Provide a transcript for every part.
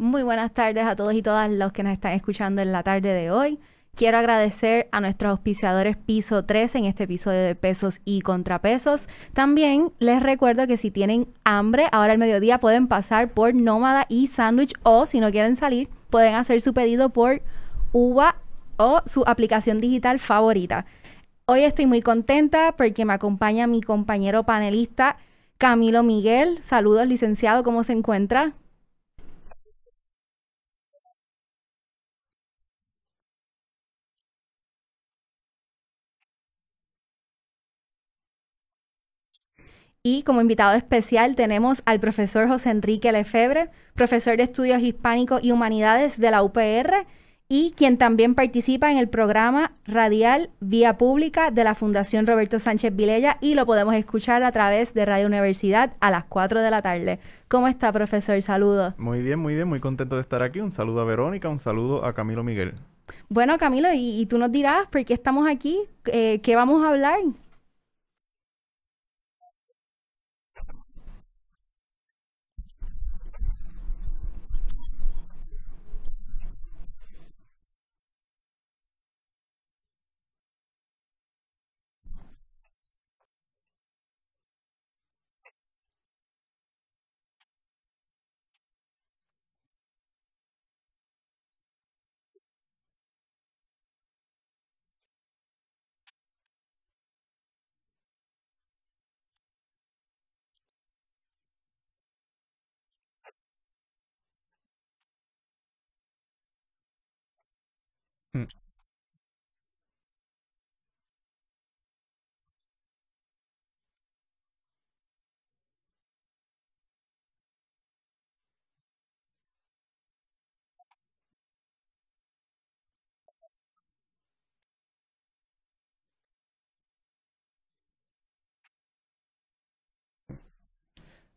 Muy buenas tardes a todos y todas los que nos están escuchando en la tarde de hoy. Quiero agradecer a nuestros auspiciadores Piso 3 en este episodio de Pesos y Contrapesos. También les recuerdo que si tienen hambre, ahora al mediodía pueden pasar por Nómada y Sandwich o si no quieren salir, pueden hacer su pedido por Uva o su aplicación digital favorita. Hoy estoy muy contenta porque me acompaña mi compañero panelista Camilo Miguel. Saludos, licenciado, ¿cómo se encuentra? Y como invitado especial tenemos al profesor José Enrique Lefebre, profesor de Estudios Hispánicos y Humanidades de la UPR y quien también participa en el programa radial Vía Pública de la Fundación Roberto Sánchez Vilella y lo podemos escuchar a través de Radio Universidad a las 4 de la tarde. ¿Cómo está, profesor? Saludos. Muy bien, muy bien, muy contento de estar aquí. Un saludo a Verónica, un saludo a Camilo Miguel. Bueno, Camilo, y, tú nos dirás por qué estamos aquí, eh, qué vamos a hablar.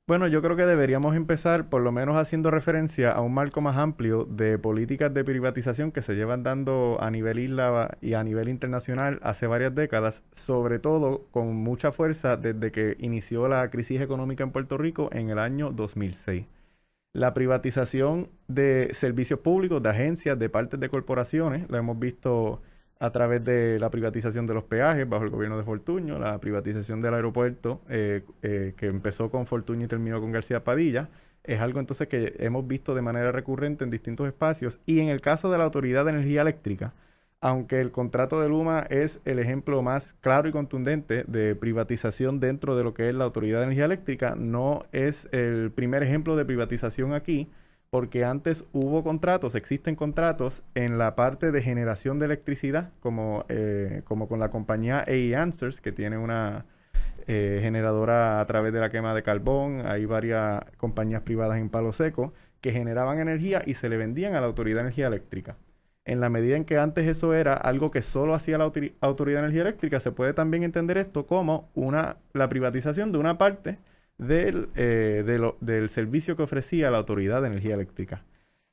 Bueno, yo creo que deberíamos empezar por lo menos haciendo referencia a un marco más amplio de políticas de privatización que se llevan dando a nivel isla y a nivel internacional hace varias décadas, sobre todo con mucha fuerza desde que inició la crisis económica en Puerto Rico en el año 2006. La privatización de servicios públicos, de agencias, de partes de corporaciones, la hemos visto a través de la privatización de los peajes bajo el gobierno de Fortuño, la privatización del aeropuerto eh, eh, que empezó con Fortuño y terminó con García Padilla, es algo entonces que hemos visto de manera recurrente en distintos espacios. Y en el caso de la Autoridad de Energía Eléctrica, aunque el contrato de Luma es el ejemplo más claro y contundente de privatización dentro de lo que es la Autoridad de Energía Eléctrica, no es el primer ejemplo de privatización aquí porque antes hubo contratos, existen contratos en la parte de generación de electricidad, como, eh, como con la compañía AI Answers, que tiene una eh, generadora a través de la quema de carbón. Hay varias compañías privadas en Palo Seco que generaban energía y se le vendían a la Autoridad de Energía Eléctrica. En la medida en que antes eso era algo que solo hacía la Autoridad de Energía Eléctrica, se puede también entender esto como una, la privatización de una parte del, eh, del servicio que ofrecía la Autoridad de Energía Eléctrica.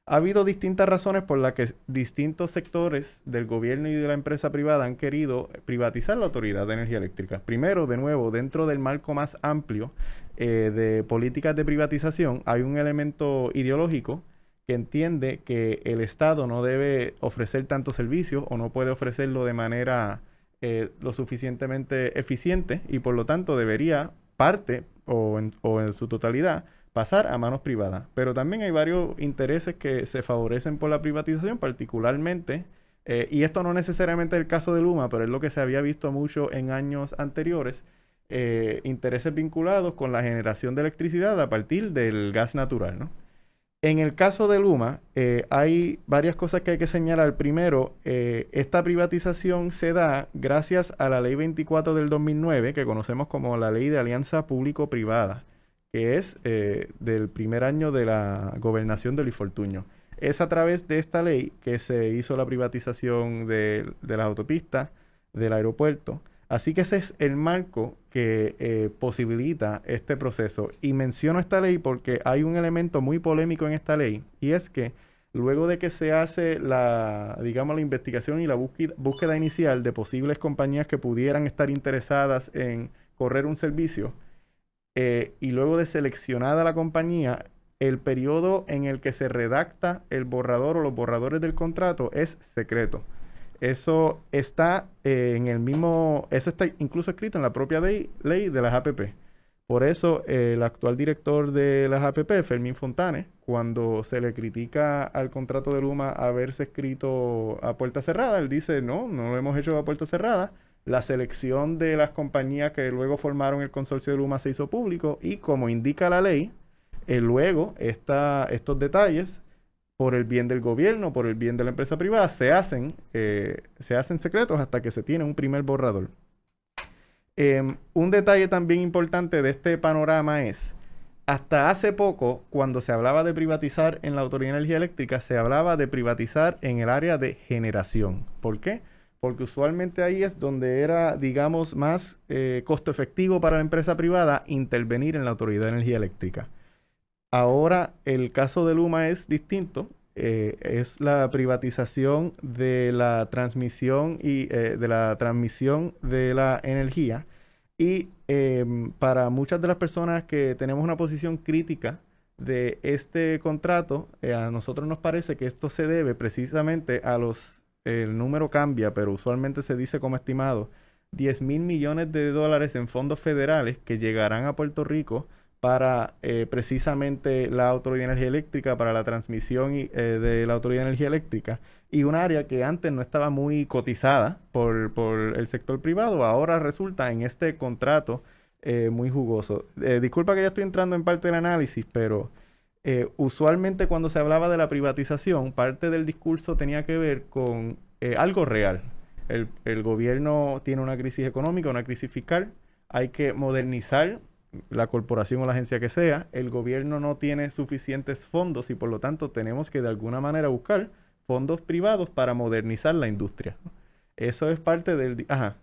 Ha habido distintas razones por las que distintos sectores del gobierno y de la empresa privada han querido privatizar la Autoridad de Energía Eléctrica. Primero, de nuevo, dentro del marco más amplio eh, de políticas de privatización, hay un elemento ideológico que entiende que el Estado no debe ofrecer tantos servicios o no puede ofrecerlo de manera eh, lo suficientemente eficiente y por lo tanto debería parte o en, su totalidad pasar a manos privadas. Pero también hay varios intereses que se favorecen por la privatización, particularmente, eh, y esto no necesariamente es el caso de Luma, pero es lo que se había visto mucho en años anteriores, eh, intereses vinculados con la generación de electricidad a partir del gas natural, ¿no? En el caso de Luma, eh, hay varias cosas que hay que señalar. Primero, eh, esta privatización se da gracias a la Ley 24 del 2009, que conocemos como la Ley de Alianza Público-Privada, que es eh, del primer año de la gobernación de Luis Fortuño. Es a través de esta ley que se hizo la privatización de, de las autopistas, del aeropuerto, Así que ese es el marco que eh, posibilita este proceso. Y menciono esta ley porque hay un elemento muy polémico en esta ley y es que luego de que se hace la, digamos, la investigación y la búsqueda, inicial de posibles compañías que pudieran estar interesadas en correr un servicio, eh, y luego de seleccionada la compañía, el periodo en el que se redacta el borrador o los borradores del contrato es secreto. Eso está eh, en el mismo, eso está incluso escrito en la propia ley, de las APP. Por eso el actual director de las APP, Fermín Fontane, cuando se le critica al contrato de Luma haberse escrito a puerta cerrada, él dice, no, no lo hemos hecho a puerta cerrada. La selección de las compañías que luego formaron el consorcio de Luma se hizo público y como indica la ley, eh, luego estos detalles, por el bien del gobierno, por el bien de la empresa privada, se hacen, eh, se hacen secretos hasta que se tiene un primer borrador. Em, un detalle también importante de este panorama es, hasta hace poco, cuando se hablaba de privatizar en la Autoridad de Energía Eléctrica, se hablaba de privatizar en el área de generación. ¿Por qué? Porque usualmente ahí es donde era, digamos, más eh, costo efectivo para la empresa privada intervenir en la Autoridad de Energía Eléctrica. Ahora el caso de Luma es distinto. Eh, es la privatización de la transmisión y eh, de la transmisión de la energía. Y em, para muchas de las personas que tenemos una posición crítica de este contrato, eh, a nosotros nos parece que esto se debe precisamente a los, el número cambia, pero usualmente se dice como estimado, 10 mil millones de dólares en fondos federales que llegarán a Puerto Rico para eh, precisamente la Autoridad de Energía Eléctrica, para la transmisión eh, de la Autoridad de Energía Eléctrica, y un área que antes no estaba muy cotizada por, el sector privado, ahora resulta en este contrato eh, muy jugoso. disculpa que ya estoy entrando en parte del análisis, pero usualmente cuando se hablaba de la privatización, parte del discurso tenía que ver con algo real. El, el gobierno tiene una crisis económica, una crisis fiscal, hay que modernizar la corporación o la agencia que sea, el gobierno no tiene suficientes fondos y por lo tanto tenemos que de alguna manera buscar fondos privados para modernizar la industria. Eso es parte del... Ajá.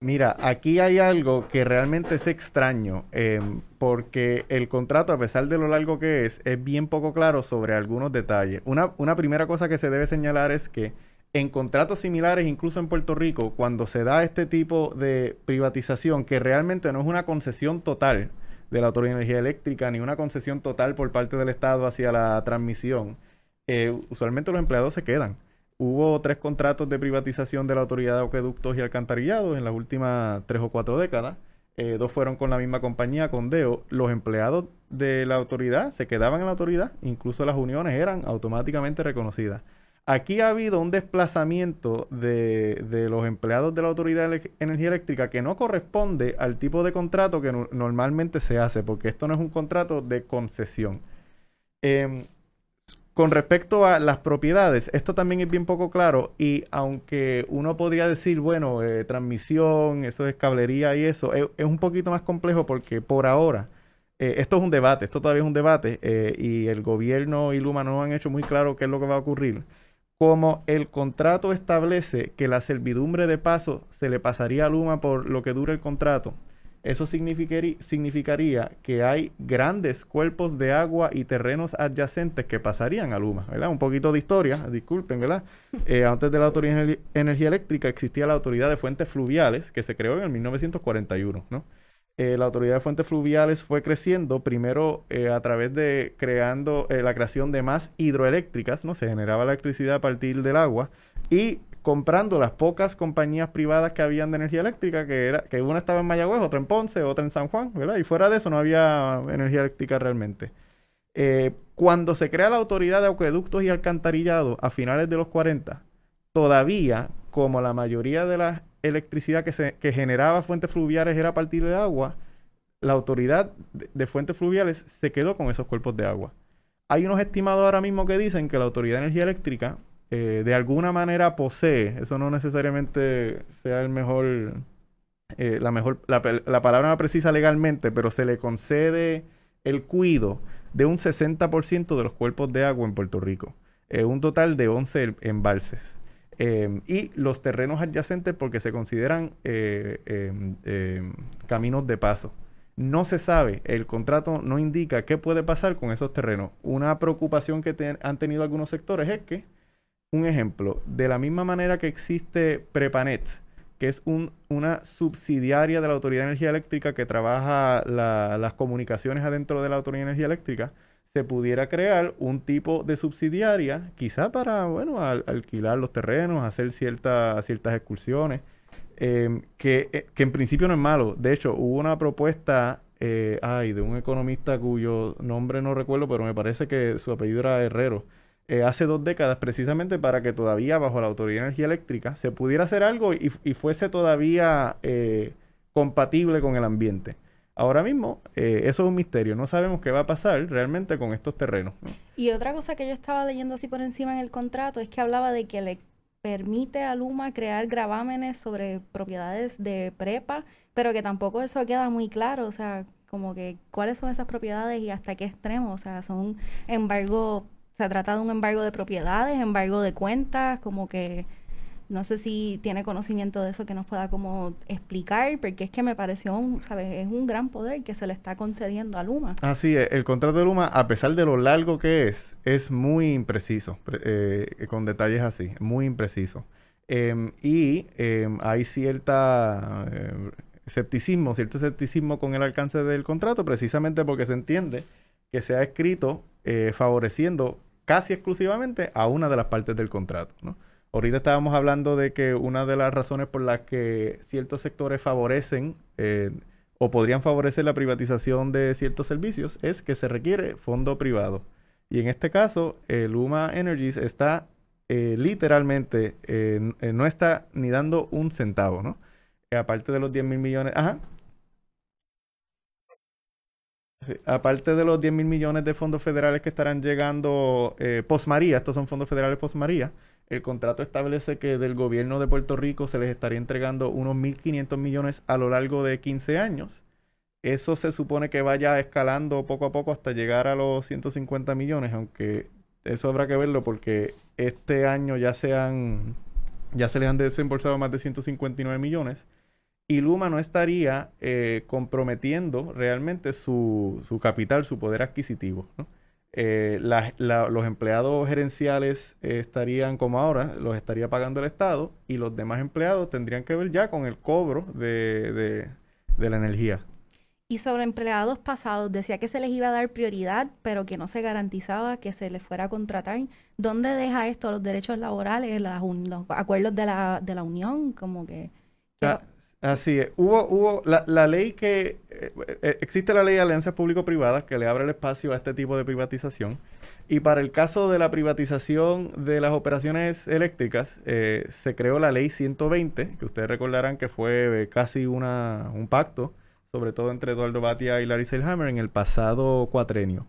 Mira, aquí hay algo que realmente es extraño, em, porque el contrato, a pesar de lo largo que es, es bien poco claro sobre algunos detalles. Una, una primera cosa que se debe señalar es que en contratos similares, incluso en Puerto Rico, cuando se da este tipo de privatización, que realmente no es una concesión total, de la Autoridad de Energía Eléctrica, ni una concesión total por parte del Estado hacia la transmisión, eh, usualmente los empleados se quedan. Hubo tres contratos de privatización de la Autoridad de Acueductos y Alcantarillados en las últimas tres o cuatro décadas. Eh, dos fueron con la misma compañía, con DEO. Los empleados de la autoridad se quedaban en la autoridad, incluso las uniones eran automáticamente reconocidas. Aquí ha habido un desplazamiento de, los empleados de la Autoridad de Energía Eléctrica que no corresponde al tipo de contrato que normalmente se hace, porque esto no es un contrato de concesión. Em, con respecto a las propiedades, esto también es bien poco claro y aunque uno podría decir, bueno, eh, transmisión, eso es cablería y eso, es, un poquito más complejo porque por ahora eh, esto es un debate, esto todavía es un debate eh, y el gobierno y Luma no han hecho muy claro qué es lo que va a ocurrir. Como el contrato establece que la servidumbre de paso se le pasaría a Luma por lo que dure el contrato, eso significaría, que hay grandes cuerpos de agua y terrenos adyacentes que pasarían a Luma, ¿verdad? Un poquito de historia, disculpen, ¿verdad? Eh, antes de la Autoridad de Energía Eléctrica existía la Autoridad de Fuentes Fluviales, que se creó en el 1941, ¿no? Eh, la Autoridad de Fuentes Fluviales fue creciendo primero eh, a través de creando la creación de más hidroeléctricas, ¿no? Se generaba electricidad a partir del agua y comprando las pocas compañías privadas que habían de energía eléctrica, que era que una estaba en Mayagüez, otra en Ponce, otra en San Juan, ¿verdad? Y fuera de eso no había energía eléctrica realmente. Eh, cuando se crea la Autoridad de Acueductos y Alcantarillado a finales de los 40, todavía, como la mayoría de la electricidad que, se, que generaba fuentes fluviales era a partir de agua, la Autoridad de Fuentes Fluviales se quedó con esos cuerpos de agua. Hay unos estimados ahora mismo que dicen que la Autoridad de Energía Eléctrica eh, de alguna manera posee, eso no necesariamente sea el mejor, eh, la mejor, la, palabra más precisa legalmente, pero se le concede el cuido de un 60% de los cuerpos de agua en Puerto Rico, eh, un total de 11 embalses. Em, y los terrenos adyacentes porque se consideran em, em, caminos de paso. No se sabe, el contrato no indica qué puede pasar con esos terrenos. Una preocupación que han tenido algunos sectores es que un ejemplo, de la misma manera que existe Prepanet, que es una subsidiaria de la Autoridad de Energía Eléctrica que trabaja las comunicaciones adentro de la Autoridad de Energía Eléctrica, se pudiera crear un tipo de subsidiaria, quizá para, bueno, alquilar los terrenos, hacer ciertas excursiones, em, que, eh, que, en principio no es malo. De hecho, hubo una propuesta, eh, ay, de un economista cuyo nombre no recuerdo, pero me parece que su apellido era Herrero, eh, hace dos décadas precisamente para que todavía bajo la Autoridad de Energía Eléctrica se pudiera hacer algo y, fuese todavía compatible con el ambiente. Ahora mismo, eh, eso es un misterio. No sabemos qué va a pasar realmente con estos terrenos. Y otra cosa que yo estaba leyendo así por encima en el contrato es que hablaba de que le permite a Luma crear gravámenes sobre propiedades de prepa, pero que tampoco eso queda muy claro. O sea, como que cuáles son esas propiedades y hasta qué extremo. O sea, son embargo se trata de un embargo de propiedades, embargo de cuentas, como que no sé si tiene conocimiento de eso que nos pueda como explicar, porque es que me pareció, un, ¿sabes? Es un gran poder que se le está concediendo a Luma. Así es, el contrato de Luma, a pesar de lo largo que es, es muy impreciso, eh, con detalles así, muy impreciso. Em, y em, hay cierta eh, escepticismo, cierto escepticismo con el alcance del contrato, precisamente porque se entiende que se ha escrito eh, favoreciendo casi exclusivamente a una de las partes del contrato. ¿no? Ahorita estábamos hablando de que una de las razones por las que ciertos sectores favorecen eh, o podrían favorecer la privatización de ciertos servicios es que se requiere fondo privado. Y en este caso, el Luma Energies está eh, literalmente, eh, no está ni dando un centavo, ¿no? aparte de los 10 mil millones, ajá, aparte de los 10 mil millones de fondos federales que estarán llegando eh, post María, estos son fondos federales post María, el contrato establece que del gobierno de Puerto Rico se les estaría entregando unos 1.500 millones a lo largo de 15 años. Eso se supone que vaya escalando poco a poco hasta llegar a los 150 millones, aunque eso habrá que verlo porque este año ya se han, ya se les han desembolsado más de 159 millones y Luma no estaría eh, comprometiendo realmente su, su, capital, su poder adquisitivo. Eh, los empleados gerenciales eh, estarían como ahora, los estaría pagando el Estado y los demás empleados tendrían que ver ya con el cobro de, de la energía. Y sobre empleados pasados, decía que se les iba a dar prioridad, pero que no se garantizaba que se les fuera a contratar. ¿Dónde deja esto los derechos laborales, los acuerdos de la, de la Unión? Como que... Ah, Así es. Hubo, hubo la, la ley que... Eh, eh, existe la ley de alianzas público-privadas que le abre el espacio a este tipo de privatización. Y para el caso de la privatización de las operaciones eléctricas, eh, se creó la ley 120, que ustedes recordarán que fue casi una, un pacto, sobre todo entre Eduardo Batia y Larry Selhammer en el pasado cuatrenio.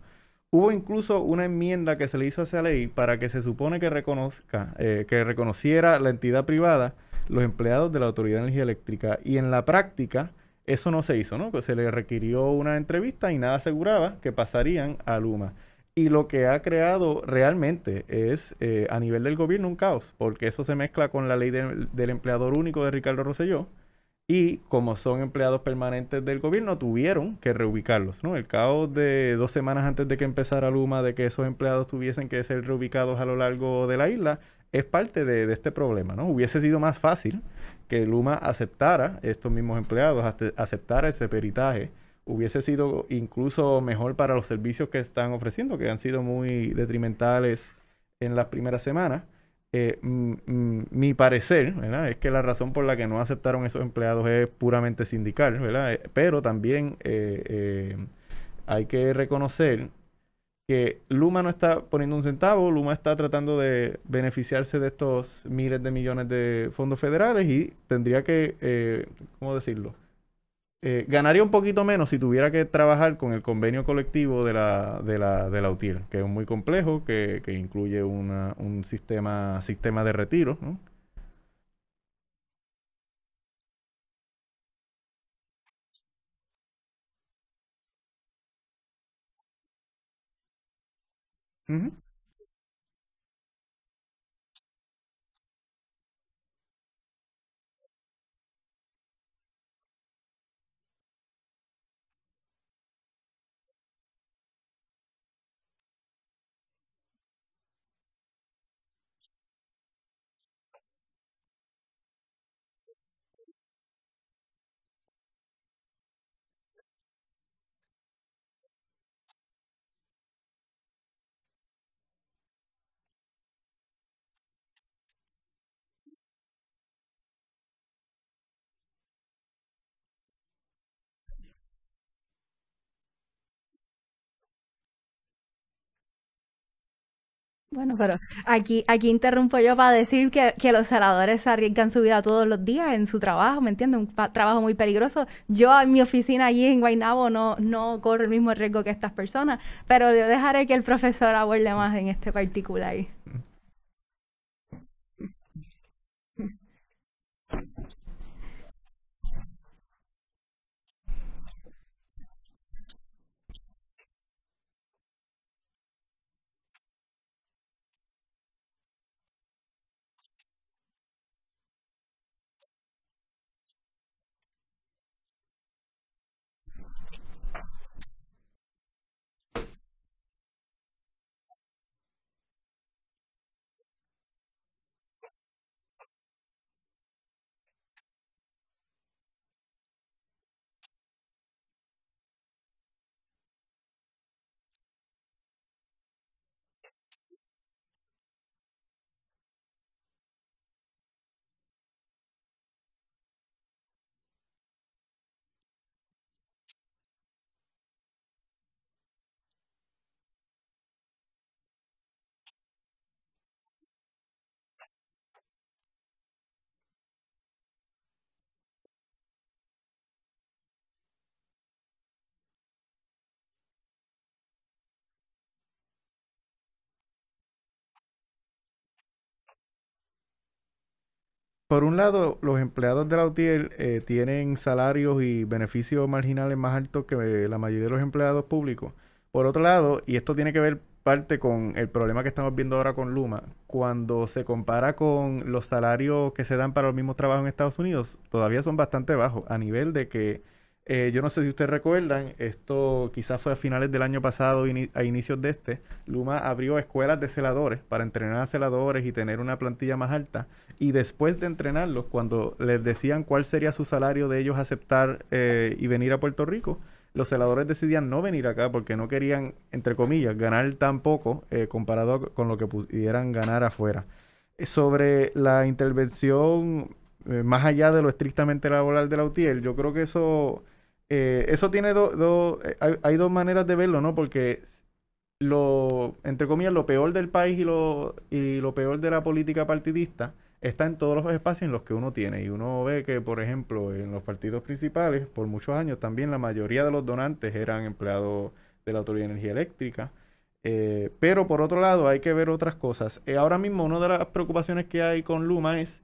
Hubo incluso una enmienda que se le hizo a esa ley para que se supone que reconozca, que reconociera la entidad privada los empleados de la Autoridad de Energía Eléctrica y en la práctica Eso no se hizo, ¿no? Se le requirió una entrevista y nada aseguraba que pasarían a Luma. Y lo que ha creado realmente es eh, a nivel del gobierno un caos, porque eso se mezcla con la ley del empleador único de Ricardo Rosselló. Y como son empleados permanentes del gobierno, tuvieron que reubicarlos, ¿no? El caos de dos semanas antes de que empezara Luma, de que esos empleados tuviesen que ser reubicados a lo largo de la isla, es parte de, este problema, ¿no? Hubiese sido más fácil que Luma aceptara estos mismos empleados, aceptara ese peritaje hubiese sido incluso mejor para los servicios que están ofreciendo, que han sido muy detrimentales en las primeras semanas. Eh, mi parecer es que la razón por la que no aceptaron esos empleados es puramente sindical, ¿verdad? Eh, pero también eh, hay que reconocer que Luma no está poniendo un centavo, Luma está tratando de beneficiarse de estos miles de millones de fondos federales y tendría que, ¿cómo decirlo? Eh, ganaría un poquito menos si tuviera que trabajar con el convenio colectivo de la, de la, de la UTIER, que es muy complejo, que, que incluye una, un sistema, sistema de retiro, ¿no? Mm -hmm. Bueno, pero aquí, aquí interrumpo yo para decir que, que los celadores arriesgan su vida todos los días en su trabajo, ¿me entiendes? Un trabajo muy peligroso. Yo en mi oficina allí en Guaynabo no, no corro el mismo riesgo que estas personas, pero yo dejaré que el profesor aborde más en este particular. Por un lado, los empleados de la UTIER eh, tienen salarios y beneficios marginales más altos que la mayoría de los empleados públicos. Por otro lado, y esto tiene que ver parte con el problema que estamos viendo ahora con Luma, cuando se compara con los salarios que se dan para los mismos trabajos en Estados Unidos, todavía son bastante bajos, a nivel de que eh, yo no sé si ustedes recuerdan, esto quizás fue a finales del año pasado, a inicios de este, Luma abrió escuelas de celadores para entrenar a celadores y tener una plantilla más alta. Y después de entrenarlos, cuando les decían cuál sería su salario de ellos aceptar eh, y venir a Puerto Rico, los celadores decidían no venir acá porque no querían, entre comillas, ganar tan poco eh, comparado con lo que pudieran ganar afuera. Sobre la intervención más allá de lo estrictamente laboral de la UTIEL, yo creo que eso eh, eso tiene dos, eh, hay, dos maneras de verlo, ¿no? Porque lo, entre comillas, lo peor del país y lo, y lo peor de la política partidista está en todos los espacios en los que uno tiene. Y uno ve que, por ejemplo, en los partidos principales, por muchos años también la mayoría de los donantes eran empleados de la Autoridad de Energía Eléctrica. Eh, pero por otro lado, hay que ver otras cosas. ahora mismo, una de las preocupaciones que hay con Luma es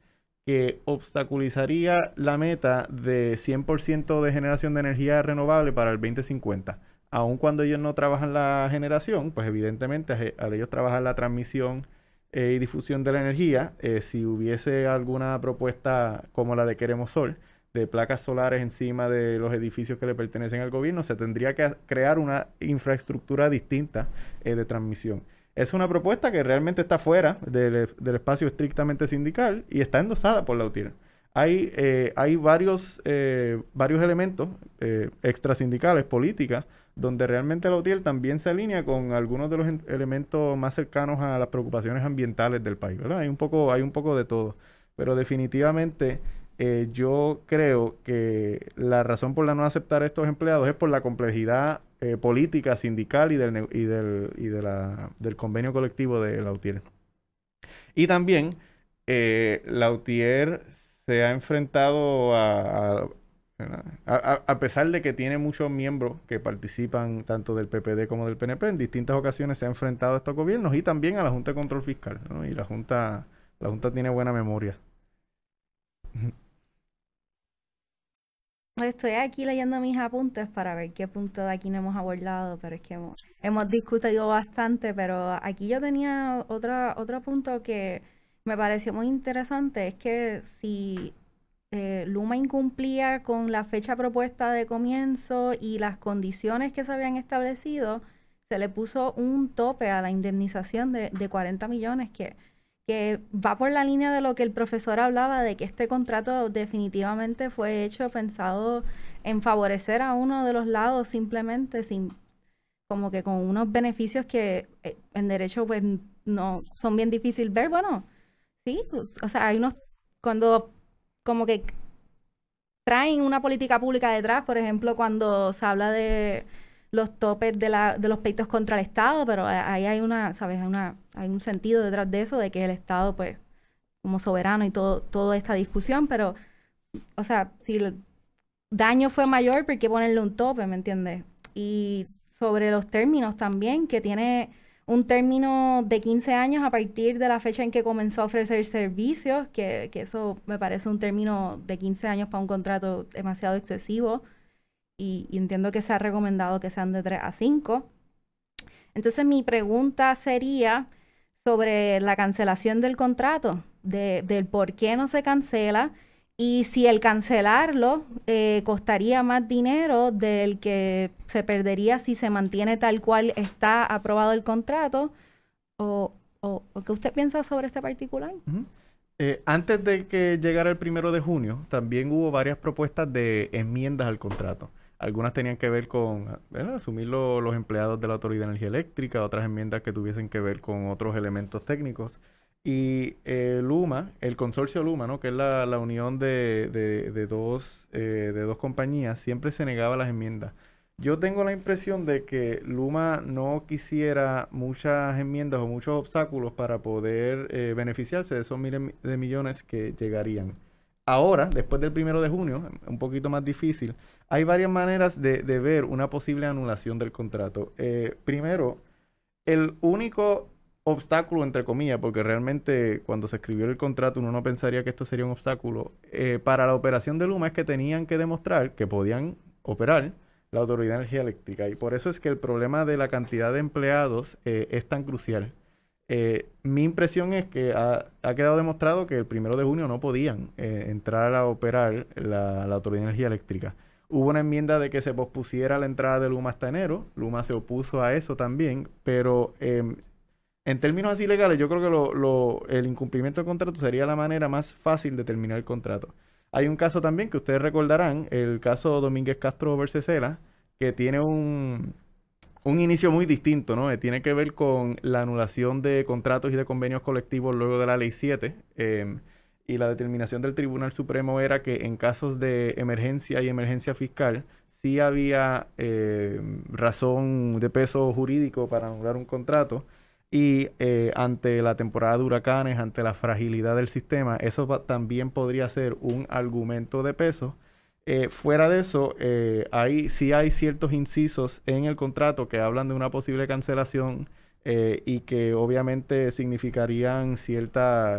obstaculizaría la meta de 100% de generación de energía renovable para el 2050. Aun cuando ellos no trabajan la generación, pues evidentemente al ellos trabajar la transmisión eh, y difusión de la energía, eh, si hubiese alguna propuesta como la de Queremos Sol, de placas solares encima de los edificios que le pertenecen al gobierno, se tendría que crear una infraestructura distinta eh, de transmisión. Es una propuesta que realmente está fuera del, espacio estrictamente sindical y está endosada por la UTIER. Hay, eh, hay varios, eh, varios elementos extrasindicales, políticas, donde realmente la UTIER también se alinea con algunos de los elementos más cercanos a las preocupaciones ambientales del país. Hay, un poco, hay un poco de todo, pero definitivamente eh, yo creo que la razón por la no aceptar a estos empleados es por la complejidad eh, política, sindical y del, y del, y de la, del convenio colectivo de Lautier. Y también eh, Lautier se ha enfrentado a, a, a, pesar de que tiene muchos miembros que participan tanto del PPD como del PNP, en distintas ocasiones se ha enfrentado a estos gobiernos y también a la Junta de Control Fiscal. Y la Junta, la Junta tiene buena memoria. Estoy aquí leyendo mis apuntes para ver qué punto de aquí no hemos abordado, pero es que hemos, discutido bastante, pero aquí yo tenía otra, otro punto que me pareció muy interesante, es que si eh, Luma incumplía con la fecha propuesta de comienzo y las condiciones que se habían establecido, se le puso un tope a la indemnización de, de 40 millones que que va por la línea de lo que el profesor hablaba, de que este contrato definitivamente fue hecho pensado en favorecer a uno de los lados simplemente sin como que con unos beneficios que eh, en derecho pues no son bien difícil ver, bueno, sí, pues, o sea, hay unos cuando como que traen una política pública detrás, por ejemplo, cuando se habla de los topes de, la, de los peitos contra el Estado, pero ahí hay una, ¿sabes? Una, hay un sentido detrás de eso, de que el Estado, pues, como soberano y todo, toda esta discusión, pero, o sea, si el daño fue mayor, ¿por qué ponerle un tope, me entiendes? Y sobre los términos también, que tiene un término de 15 años a partir de la fecha en que comenzó a ofrecer servicios, que, que eso me parece un término de 15 años para un contrato demasiado excesivo y, entiendo que se ha recomendado que sean de 3 a 5. Entonces mi pregunta sería sobre la cancelación del contrato, de, del por qué no se cancela y si el cancelarlo eh, costaría más dinero del que se perdería si se mantiene tal cual está aprobado el contrato o, o, qué usted piensa sobre este particular. Eh, antes de que llegara el primero de junio, también hubo varias propuestas de enmiendas al contrato. Algunas tenían que ver con asumir los empleados de la Autoridad de Energía Eléctrica, otras enmiendas que tuviesen que ver con otros elementos técnicos. Y eh, Luma, el consorcio Luma, ¿no? que es la, unión de, de, dos, eh, de dos compañías, siempre se negaba las enmiendas. Yo tengo la impresión de que Luma no quisiera muchas enmiendas o muchos obstáculos para poder eh, beneficiarse de esos miles de millones que llegarían. Ahora, después del primero de junio, un poquito más difícil, hay varias maneras de, ver una posible anulación del contrato. Eh, primero, el único obstáculo, entre comillas, porque realmente cuando se escribió el contrato uno no pensaría que esto sería un obstáculo, eh, para la operación de Luma es que tenían que demostrar que podían operar la Autoridad de Energía Eléctrica. Y por eso es que el problema de la cantidad de empleados eh, es tan crucial. Mi impresión es que ha, quedado demostrado que el primero de junio no podían entrar a operar la, la Autoridad de Energía Eléctrica. Hubo una enmienda de que se pospusiera la entrada de Luma hasta enero. Luma se opuso a eso también, pero em, en términos así legales, yo creo que el incumplimiento del contrato sería la manera más fácil de terminar el contrato. Hay un caso también que ustedes recordarán, el caso Domínguez Castro versus que tiene un, un inicio muy distinto, ¿no? tiene que ver con la anulación de contratos y de convenios colectivos luego de la Ley 7 y la determinación del Tribunal Supremo era que en casos de emergencia y emergencia fiscal sí había eh, razón de peso jurídico para anular un contrato y eh, ante la temporada de huracanes, ante la fragilidad del sistema, eso también podría ser un argumento de peso. Eh, fuera de eso, ahí sí hay ciertos incisos en el contrato que hablan de una posible cancelación y que obviamente significarían cierta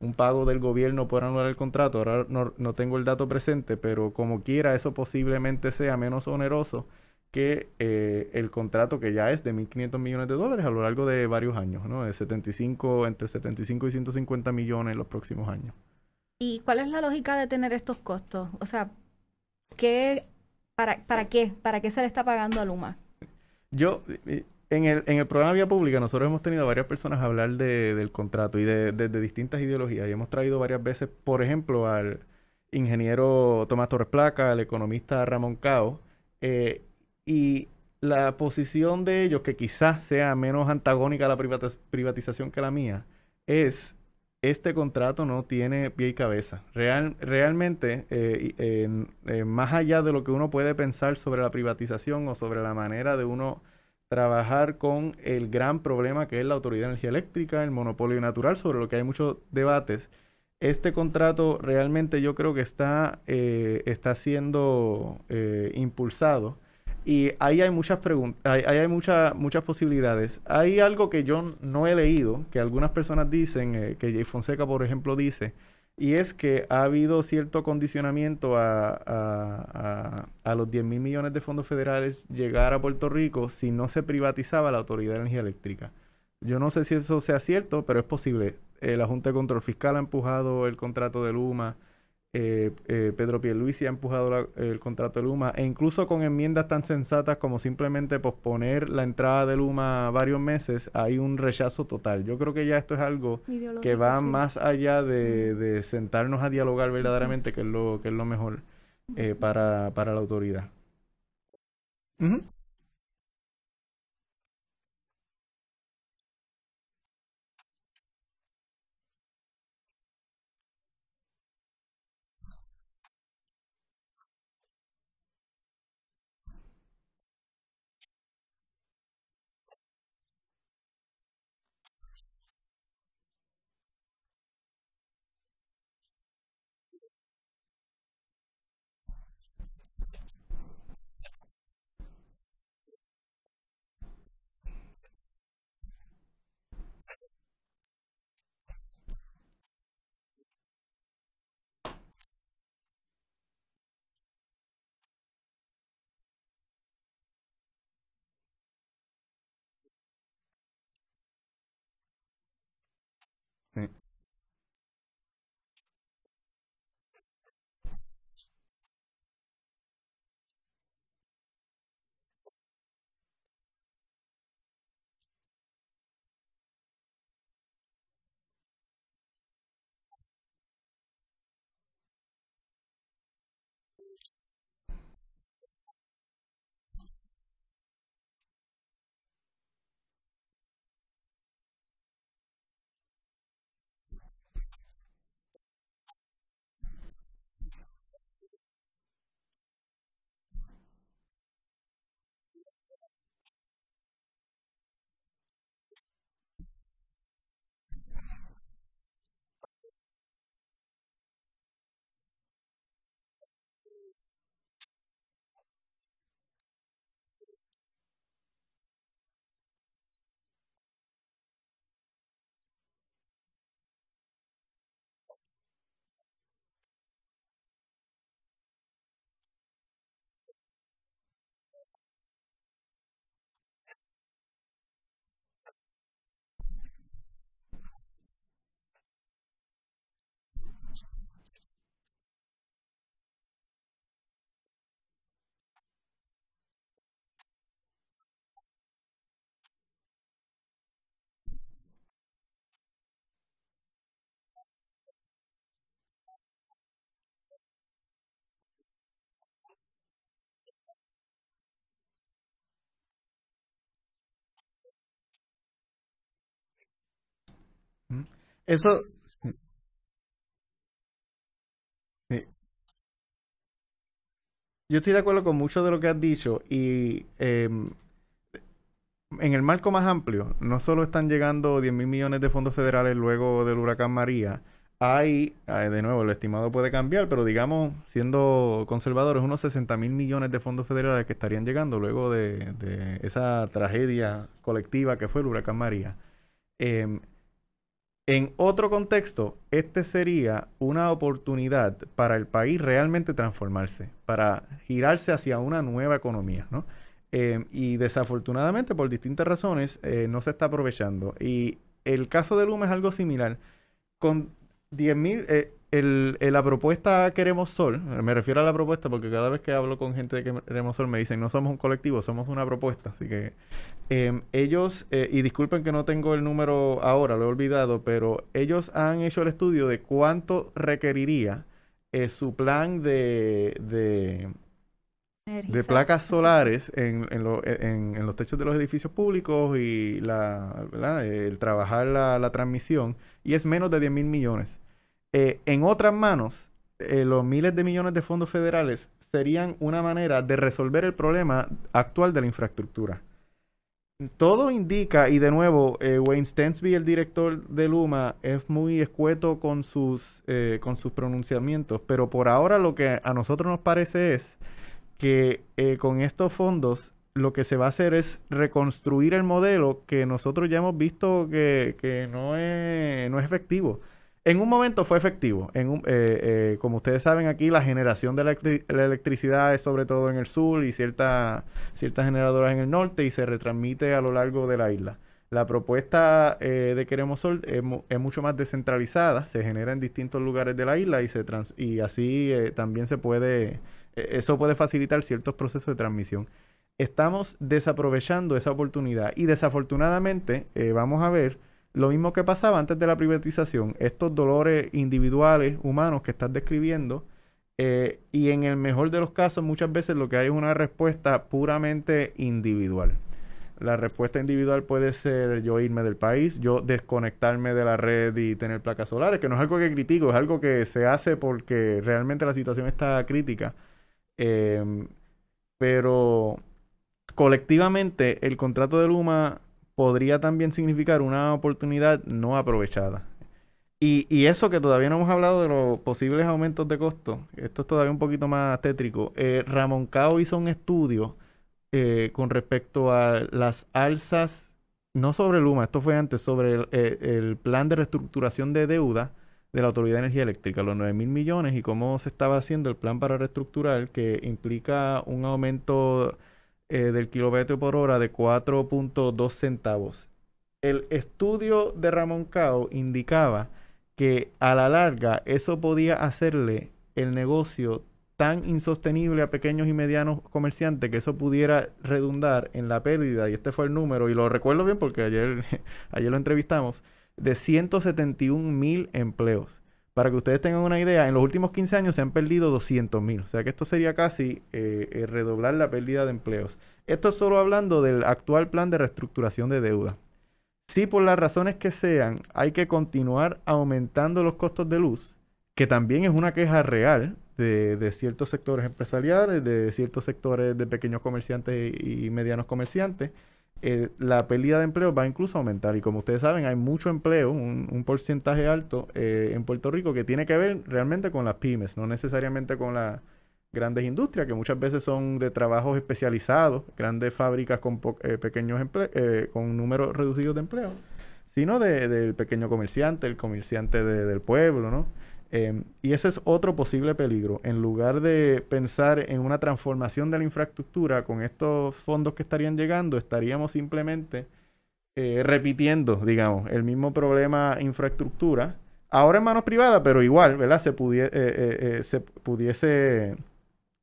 un pago del gobierno por anular el contrato. Ahora no, no tengo el dato presente, pero como quiera, eso posiblemente sea menos oneroso que eh, el contrato que ya es de 1.500 millones de dólares a lo largo de varios años, ¿no? De 75, entre 75 y 150 millones en los próximos años. ¿Y cuál es la lógica de tener estos costos? O sea, ¿qué, para, ¿para qué? ¿Para qué se le está pagando a Luma? Yo, en el, en el programa Vía Pública, nosotros hemos tenido a varias personas hablar de, del contrato y de, de, distintas ideologías. Y hemos traído varias veces, por ejemplo, al ingeniero Tomás Torres Placa, al economista Ramón Cao, eh, y la posición de ellos, que quizás sea menos antagónica a la privatización que la mía, es este contrato no tiene pie y cabeza. Real, realmente, eh, más allá de lo que uno puede pensar sobre la privatización o sobre la manera de uno trabajar con el gran problema que es la Autoridad de Energía Eléctrica, el monopolio natural, sobre lo que hay muchos debates, este contrato realmente yo creo que está, eh, está siendo eh, impulsado y ahí hay muchas preguntas, hay muchas posibilidades. Hay algo que yo no he leído, que algunas personas dicen, eh, que Jay Fonseca, por ejemplo, dice, y es que ha habido cierto condicionamiento a, los 10 mil millones de fondos federales llegar a Puerto Rico si no se privatizaba la Autoridad de Energía Eléctrica. Yo no sé si eso sea cierto, pero es posible. Eh, la Junta de Control Fiscal ha empujado el contrato de Luma eh, eh, Pedro Pierluisi ha empujado el contrato de Luma e incluso con enmiendas tan sensatas como simplemente posponer la entrada de Luma varios meses, hay un rechazo total. Yo creo que ya esto es algo que va más allá de, sentarnos a dialogar verdaderamente, que es lo, que es lo mejor eh, para, para la autoridad. Sí. Eso. Yo estoy de acuerdo con mucho de lo que has dicho y em, en el marco más amplio, no solo están llegando 10 mil millones de fondos federales luego del huracán María, hay, de nuevo, el estimado puede cambiar, pero digamos, siendo conservadores, unos 60 mil millones de fondos federales que estarían llegando luego de, esa tragedia colectiva que fue el huracán María. Em, En otro contexto, este sería una oportunidad para el país realmente transformarse, para girarse hacia una nueva economía, ¿no? Eh, y desafortunadamente, por distintas razones, eh, no se está aprovechando. Y el caso de Luma es algo similar. Con 10.000, eh, el, la propuesta Queremos Sol, me refiero a la propuesta porque cada vez que hablo con gente de Queremos Sol me dicen, no somos un colectivo, somos una propuesta. Así que em, ellos, eh, y disculpen que no tengo el número ahora, lo he olvidado, pero ellos han hecho el estudio de cuánto requeriría eh, su plan de, de, de placas solares en, en, en, los techos de los edificios públicos y la, el trabajar la, la transmisión, y es menos de 10 mil millones. Eh, en otras manos, eh, los miles de millones de fondos federales serían una manera de resolver el problema actual de la infraestructura. Todo indica, y de nuevo, eh, Wayne Stensby, el director de Luma, es muy escueto con sus, con sus pronunciamientos, pero por ahora lo que a nosotros nos parece es que con estos fondos lo que se va a hacer es reconstruir el modelo que nosotros ya hemos visto que, que no, es, no es efectivo. En un momento fue efectivo. Eh, eh, como ustedes saben aquí, la generación de la, electricidad es sobre todo en el sur y ciertas generadoras en el norte y se retransmite a lo largo de la isla. La propuesta eh, de Queremos Sol es, mucho más descentralizada, se genera en distintos lugares de la isla y, se y así también se puede, eso puede facilitar ciertos procesos de transmisión. Estamos desaprovechando esa oportunidad y desafortunadamente vamos a ver lo mismo que pasaba antes de la privatización, estos dolores individuales, humanos que estás describiendo, eh, y en el mejor de los casos muchas veces lo que hay es una respuesta puramente individual. La respuesta individual puede ser yo irme del país, yo desconectarme de la red y tener placas solares, que no es algo que critico, es algo que se hace porque realmente la situación está crítica. Em, pero colectivamente el contrato de Luma podría también significar una oportunidad no aprovechada. Y, eso que todavía no hemos hablado de los posibles aumentos de costo, esto es todavía un poquito más tétrico. Eh, Ramón Cao hizo un estudio eh, con respecto a las alzas, no sobre Luma, esto fue antes, sobre el, eh, el plan de reestructuración de deuda de la Autoridad de Energía Eléctrica, los 9 mil millones y cómo se estaba haciendo el plan para reestructurar, que implica un aumento eh, del kilovatio por hora de 4.2 centavos. El estudio de Ramón Cao indicaba que a la larga eso podía hacerle el negocio tan insostenible a pequeños y medianos comerciantes que eso pudiera redundar en la pérdida, y este fue el número, y lo recuerdo bien porque ayer, ayer lo entrevistamos, de 171 mil empleos. Para que ustedes tengan una idea, en los últimos 15 años se han perdido 200 mil. O sea que esto sería casi eh, redoblar la pérdida de empleos. Esto es solo hablando del actual plan de reestructuración de deuda. Si por las razones que sean hay que continuar aumentando los costos de luz, que también es una queja real de, ciertos sectores empresariales, de ciertos sectores de pequeños comerciantes y medianos comerciantes, eh, la pérdida de empleo va incluso a aumentar. Y como ustedes saben, hay mucho empleo, un, porcentaje alto eh, en Puerto Rico que tiene que ver realmente con las pymes, no necesariamente con las grandes industrias, que muchas veces son de trabajos especializados, grandes fábricas con eh, pequeños con números reducidos de empleo, sino del pequeño comerciante, el comerciante del pueblo, ¿no? Em, y ese es otro posible peligro. En lugar de pensar en una transformación de la infraestructura con estos fondos que estarían llegando, estaríamos simplemente eh, repitiendo, digamos, el mismo problema infraestructura. Ahora en manos privadas, pero igual, ¿verdad? Se, eh, eh, se pudiese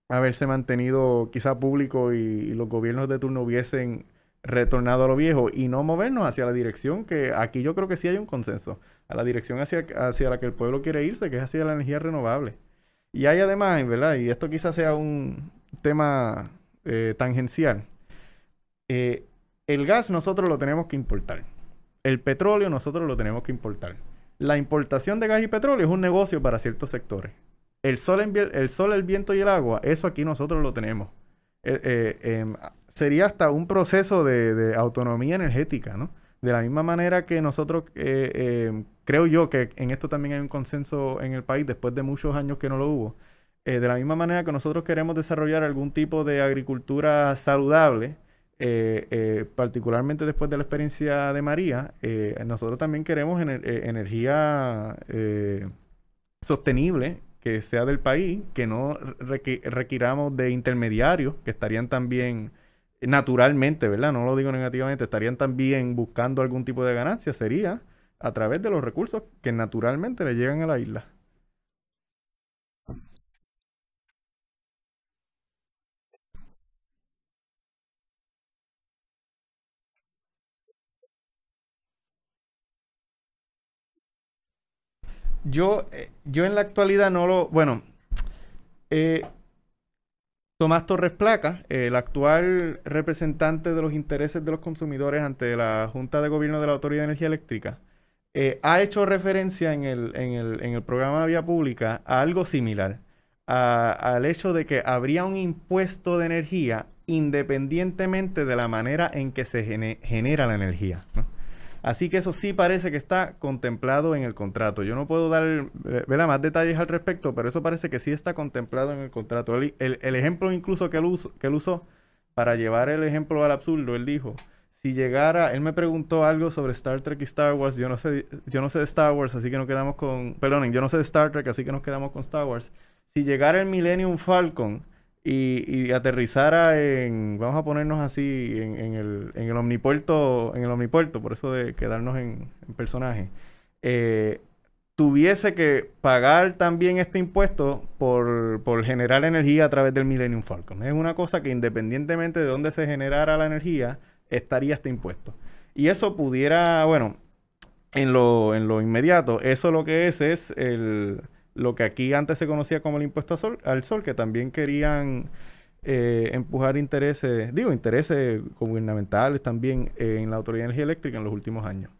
haberse mantenido quizá público y los gobiernos de turno hubiesen retornado a lo viejo y no movernos hacia la dirección que aquí yo creo que sí hay un consenso, a la dirección hacia, hacia la que el pueblo quiere irse, que es hacia la energía renovable. Y hay además, ¿verdad? Y esto quizás sea un tema eh, tangencial. Eh, el gas nosotros lo tenemos que importar. El petróleo nosotros lo tenemos que importar. La importación de gas y petróleo es un negocio para ciertos sectores. El sol, el, sol el viento y el agua, eso aquí nosotros lo tenemos. Eh, em, sería hasta un proceso de, autonomía energética, ¿no? De la misma manera que nosotros, eh, eh, creo yo que en esto también hay un consenso en el país después de muchos años que no lo hubo, eh, de la misma manera que nosotros queremos desarrollar algún tipo de agricultura saludable, particularmente después de la experiencia de María, nosotros también queremos energía sostenible que sea del país, que no requiramos de intermediarios que estarían también naturalmente, ¿verdad? No lo digo negativamente, estarían también buscando algún tipo de ganancia, sería a través de los recursos que naturalmente le llegan a la isla. Yo, eh, yo en la actualidad no lo. Bueno, eh, Tomás Torres Placa, el actual representante de los intereses de los consumidores ante la Junta de Gobierno de la Autoridad de Energía Eléctrica, eh, ha hecho referencia en el, en, el, en el programa de Vía Pública a algo similar, al hecho de que habría un impuesto de energía independientemente de la manera en que se genera la energía. Así que eso sí parece que está contemplado en el contrato. Yo no puedo dar eh, más detalles al respecto, pero eso parece que sí está contemplado en el contrato. El, ejemplo incluso que él, que él usó, para llevar el ejemplo al absurdo, él dijo, si llegara, él me preguntó algo sobre Star Trek y Star Wars, yo no sé, yo no sé de Star Wars, así que nos quedamos con, perdonen, yo no sé de Star Trek, así que nos quedamos con Star Wars. Si llegara el Millennium Falcon, y, aterrizara en, vamos a ponernos así, en, el, en el omnipuerto, en el omnipuerto, por eso de quedarnos en, personaje, eh, tuviese que pagar también este impuesto por, por, generar energía a través del Millennium Falcon. Es una cosa que independientemente de dónde se generara la energía, estaría este impuesto. Y eso pudiera, bueno, en lo, en lo inmediato, eso lo que es es el lo que aquí antes se conocía como el impuesto al sol, que también querían eh, empujar intereses, digo, intereses gubernamentales también en la Autoridad de Energía Eléctrica en los últimos años.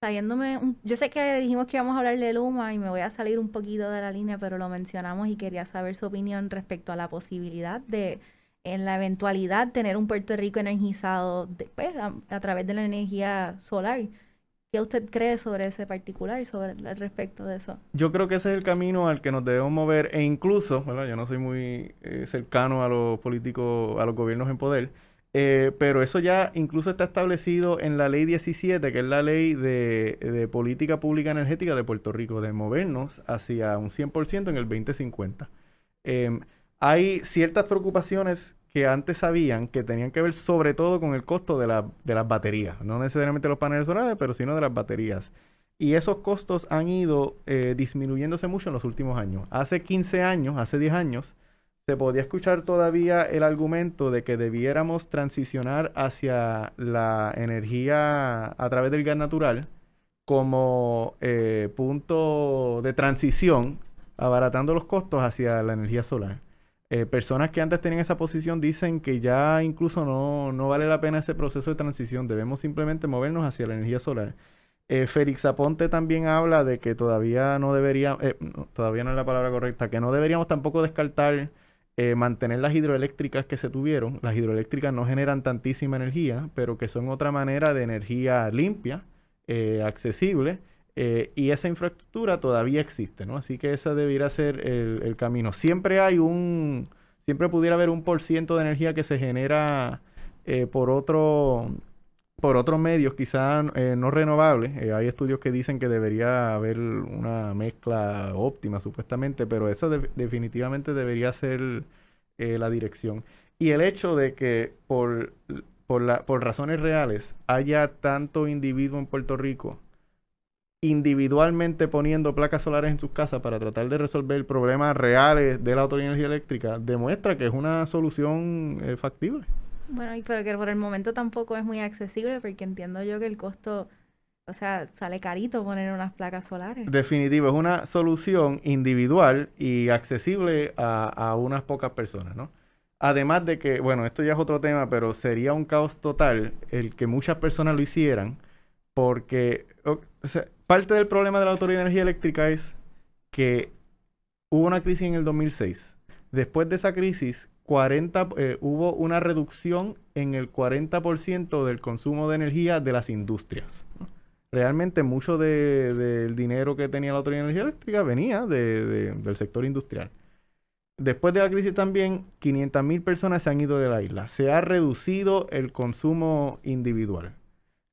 Saliéndome, yo sé que dijimos que íbamos a hablar de Luma y me voy a salir un poquito de la línea, pero lo mencionamos y quería saber su opinión respecto a la posibilidad de, en la eventualidad, tener un Puerto Rico energizado después a través de la energía solar ¿Qué usted cree sobre ese particular sobre el respecto de eso? Yo creo que ese es el camino al que nos debemos mover e incluso, bueno, yo no soy muy eh, cercano a los políticos, a los gobiernos en poder, eh, pero eso ya incluso está establecido en la ley 17, que es la ley de, política pública energética de Puerto Rico, de movernos hacia un 100% en el 2050. Em, hay ciertas preocupaciones que antes sabían que tenían que ver sobre todo con el costo de, las baterías, no necesariamente los paneles solares, pero sino de las baterías. Y esos costos han ido eh, disminuyéndose mucho en los últimos años. Hace 15 años, hace 10 años, se podía escuchar todavía el argumento de que debiéramos transicionar hacia la energía a través del gas natural como eh, punto de transición, abaratando los costos hacia la energía solar. Eh, personas que antes tenían esa posición dicen que ya incluso no, no, vale la pena ese proceso de transición, debemos simplemente movernos hacia la energía solar. Eh, Félix Aponte también habla de que todavía no debería, eh, todavía no es la palabra correcta, que no deberíamos tampoco descartar mantener las hidroeléctricas que se tuvieron. Las hidroeléctricas no generan tantísima energía, pero que son otra manera de energía limpia, accesible eh, y esa infraestructura todavía existe, ¿no? Así que ese debería ser el, camino. Siempre hay un, siempre pudiera haber un por ciento de energía que se genera eh, por otro, por otros medios, quizás eh, no renovables. hay estudios que dicen que debería haber una mezcla óptima, supuestamente, pero eso definitivamente debería ser la dirección. Y el hecho de que por, por, la, por razones reales haya tanto individuo en Puerto Rico individualmente poniendo placas solares en sus casas para tratar de resolver problemas reales de la autoridad de energía eléctrica, demuestra que es una solución eh, factible. Bueno, pero que por el momento tampoco es muy accesible porque entiendo yo que el costo, o sea, sale carito poner unas placas solares. Definitivo, es una solución individual y accesible a, a unas pocas personas, ¿no? Además de que, bueno, esto ya es otro tema, pero sería un caos total el que muchas personas lo hicieran porque parte del problema de la Autoridad de Energía Eléctrica es que hubo una crisis en el 2006. Después de esa crisis, 40, eh, hubo una reducción en el 40% del consumo de energía de las industrias. Realmente mucho del dinero que tenía la Autoridad de Energía Eléctrica venía del sector industrial. después de la crisis también, 500.000 personas se han ido de la isla. Se ha reducido el consumo individual.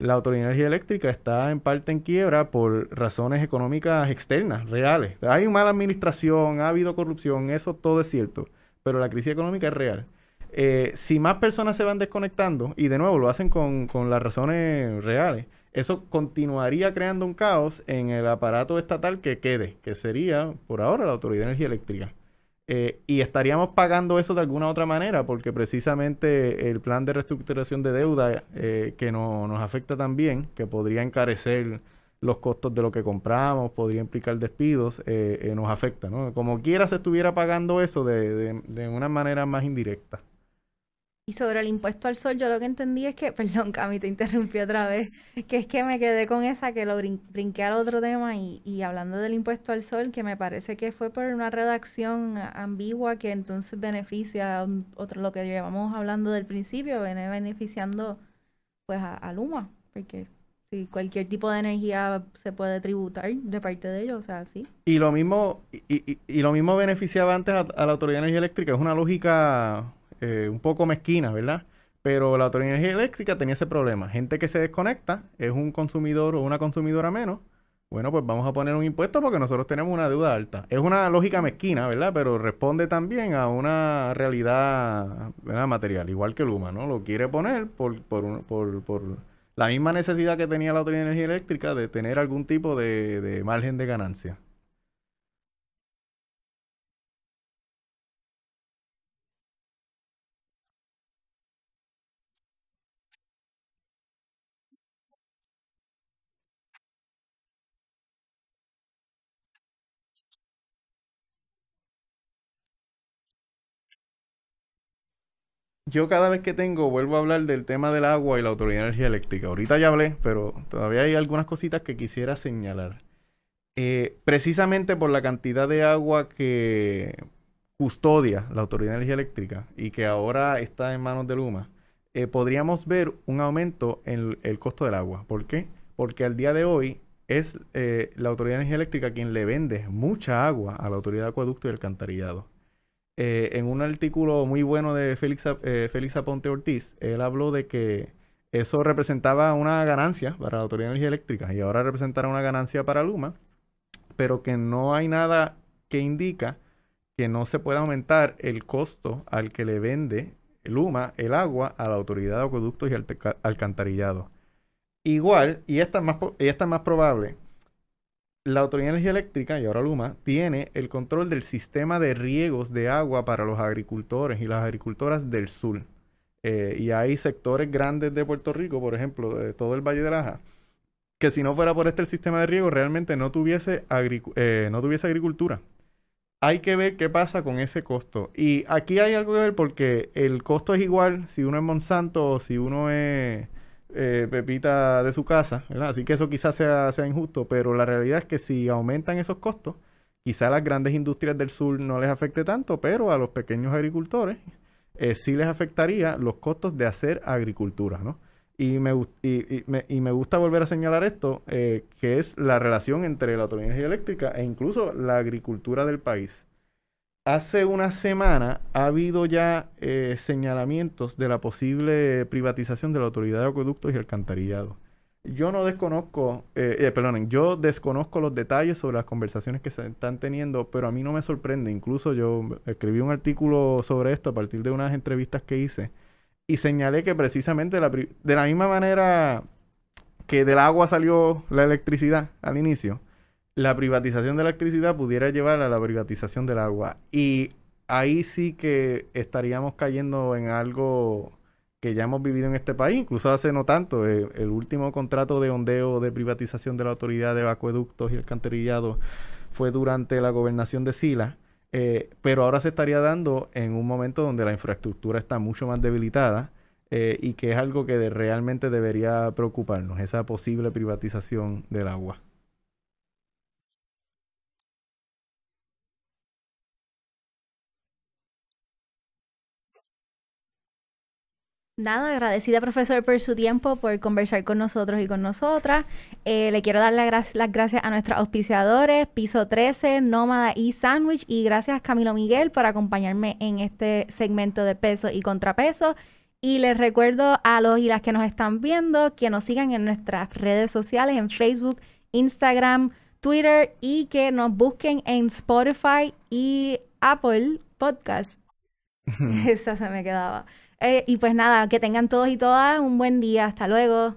La Autoridad de Energía Eléctrica está en parte en quiebra por razones económicas externas, reales. Hay mala administración, ha habido corrupción, eso todo es cierto, pero la crisis económica es real. Eh, si más personas se van desconectando, y de nuevo lo hacen con, con las razones reales, eso continuaría creando un caos en el aparato estatal que quede, que sería por ahora la Autoridad de Energía Eléctrica. Eh, y estaríamos pagando eso de alguna otra manera, porque precisamente el plan de reestructuración de deuda eh, que no, nos afecta también, que podría encarecer los costos de lo que compramos, podría implicar despidos, eh, nos afecta, ¿no? Como quiera se estuviera pagando eso de, de una manera más indirecta. Y sobre el impuesto al sol, yo lo que entendí es que, perdón, Cami, te interrumpí otra vez, que es que me quedé con esa, que lo brinqué al otro tema y, y hablando del impuesto al sol, que me parece que fue por una redacción ambigua que entonces beneficia, otro lo que llevamos hablando del principio, viene beneficiando pues a, Luma, porque si cualquier tipo de energía se puede tributar de parte de ellos, o sea, sí. Y lo mismo, y, y, lo mismo beneficiaba antes a, a la Autoridad de Energía Eléctrica, es una lógica eh, un poco mezquina, ¿verdad? Pero la Autoridad de Energía Eléctrica tenía ese problema. Gente que se desconecta es un consumidor o una consumidora menos. Bueno, pues vamos a poner un impuesto porque nosotros tenemos una deuda alta. Es una lógica mezquina, ¿verdad? Pero responde también a una realidad material, igual que Luma, ¿no? Lo quiere poner por, por, por, la misma necesidad que tenía la Autoridad de Energía Eléctrica de tener algún tipo de margen de ganancia. Yo cada vez que tengo vuelvo a hablar del tema del agua y la Autoridad de Energía Eléctrica. Ahorita ya hablé, pero todavía hay algunas cositas que quisiera señalar. Eh, precisamente por la cantidad de agua que custodia la Autoridad de Energía Eléctrica y que ahora está en manos de Luma, eh, podríamos ver un aumento en el costo del agua. ¿Por qué? Porque al día de hoy es eh, la Autoridad de Energía Eléctrica quien le vende mucha agua a la Autoridad de Acueducto y Alcantarillado. Eh, en un artículo muy bueno de Félix, eh, Félix Aponte Ortiz, él habló de que eso representaba una ganancia para la Autoridad de Energía Eléctrica y ahora representará una ganancia para Luma, pero que no hay nada que indica que no se pueda aumentar el costo al que le vende Luma el agua a la Autoridad de Acueductos y Alcantarillado. Igual, y esta es más, y esta es más probable, la Autoridad de Energía Eléctrica, y ahora Luma, tiene el control del sistema de riegos de agua para los agricultores y las agricultoras del sur. Eh, y hay sectores grandes de Puerto Rico, por ejemplo, de todo el Valle de Laja, que si no fuera por este sistema de riego, realmente no tuviese, eh, no tuviese agricultura. Hay que ver qué pasa con ese costo. Y aquí hay algo que ver porque el costo es igual si uno es Monsanto o si uno es eh, Pepita de su casa. Así que eso quizás sea, injusto, pero la realidad es que si aumentan esos costos, quizás las grandes industrias del sur no les afecte tanto, pero a los pequeños agricultores eh, sí les afectaría los costos de hacer agricultura, ¿no? Y me, y, me, y me gusta volver a señalar esto, eh, que es la relación entre la autonomía eléctrica e incluso la agricultura del país hace una semana ha habido ya eh, señalamientos de la posible privatización de la Autoridad de Acueductos y Alcantarillado. Yo no desconozco, eh, eh, perdonen, yo desconozco los detalles sobre las conversaciones que se están teniendo, pero a mí no me sorprende. Incluso yo escribí un artículo sobre esto a partir de unas entrevistas que hice y señalé que precisamente de la misma manera que del agua salió la electricidad al inicio, la privatización de la electricidad pudiera llevar a la privatización del agua. Y ahí sí que estaríamos cayendo en algo que ya hemos vivido en este país, incluso hace no tanto, eh, el, último contrato de ondeo de privatización de la autoridad de acueductos y alcantarillado fue durante la gobernación de Sila, eh, pero ahora se estaría dando en un momento donde la infraestructura está mucho más debilitada eh, y que es algo que realmente debería preocuparnos, esa posible privatización del agua. Nada, agradecida profesor por su tiempo, por conversar con nosotros y con nosotras. Eh, le quiero dar las gracias a nuestros auspiciadores, Piso 13, Nómada y Sandwich. Y gracias Camilo Miguel por acompañarme en este segmento de peso y contrapeso. Y les recuerdo a los y las que nos están viendo que nos sigan en nuestras redes sociales, en Facebook, Instagram, Twitter y que nos busquen en Spotify y Apple Podcast. Esa se me quedaba. Eh, y pues nada, que tengan todos y todas un buen día. Hasta luego.